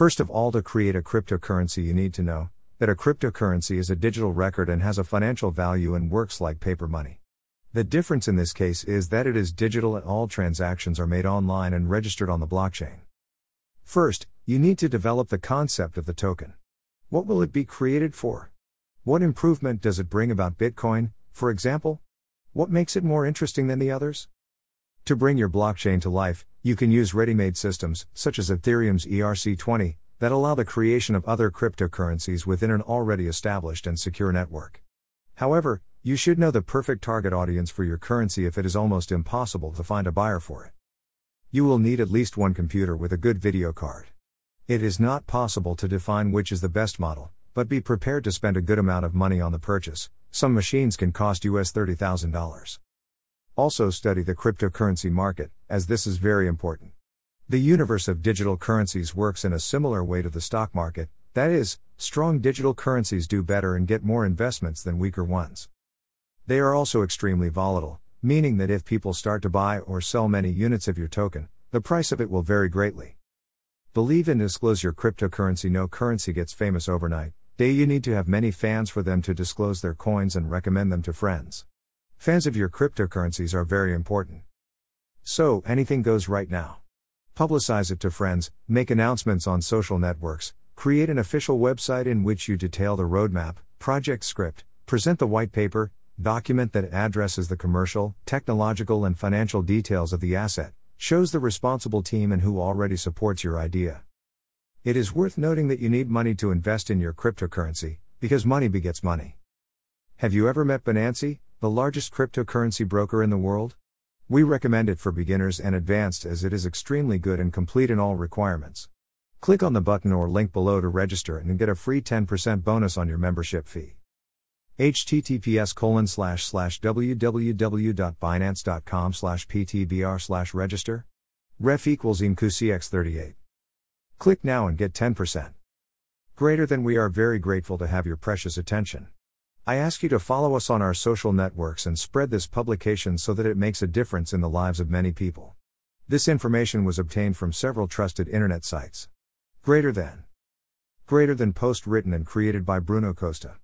First of all, to create a cryptocurrency, you need to know that a cryptocurrency is a digital record and has a financial value and works like paper money. The difference in this case is that it is digital and all transactions are made online and registered on the blockchain. First, you need to develop the concept of the token. What will it be created for? What improvement does it bring about Bitcoin, for example? What makes it more interesting than the others? To bring your blockchain to life, you can use ready made systems, such as Ethereum's ERC20, that allow the creation of other cryptocurrencies within an already established and secure network. However, you should know the perfect target audience for your currency if it is almost impossible to find a buyer for it. You will need at least one computer with a good video card. It is not possible to define which is the best model, but be prepared to spend a good amount of money on the purchase. Some machines can cost US $30,000. Also, study the cryptocurrency market, as this is very important. The universe of digital currencies works in a similar way to the stock market, that is, strong digital currencies do better and get more investments than weaker ones. They are also extremely volatile, meaning that if people start to buy or sell many units of your token, the price of it will vary greatly. Believe and disclose your cryptocurrency. No currency gets famous overnight. Day you need to have many fans for them to disclose their coins and recommend them to friends. Fans of your cryptocurrencies are very important. So, anything goes right now. Publicize it to friends, make announcements on social networks, create an official website in which you detail the roadmap, project script, present the white paper, document that addresses the commercial, technological, and financial details of the asset, shows the responsible team and who already supports your idea. It is worth noting that you need money to invest in your cryptocurrency, because money begets money. Have you ever met Binance, the largest cryptocurrency broker in the world? We recommend it for beginners and advanced as it is extremely good and complete in all requirements. Click on the button or link below to register and get a free 10% bonus on your membership fee. Https colon slash slash www.binance.com slash ptbr slash register. Ref equals imqcx38 click now and get 10% greater than we are very grateful to have your precious attention i ask you to follow us on our social networks and spread this publication so that it makes a difference in the lives of many people. This information was obtained from several trusted internet sites. Greater than. Greater than post written and created by bruno costa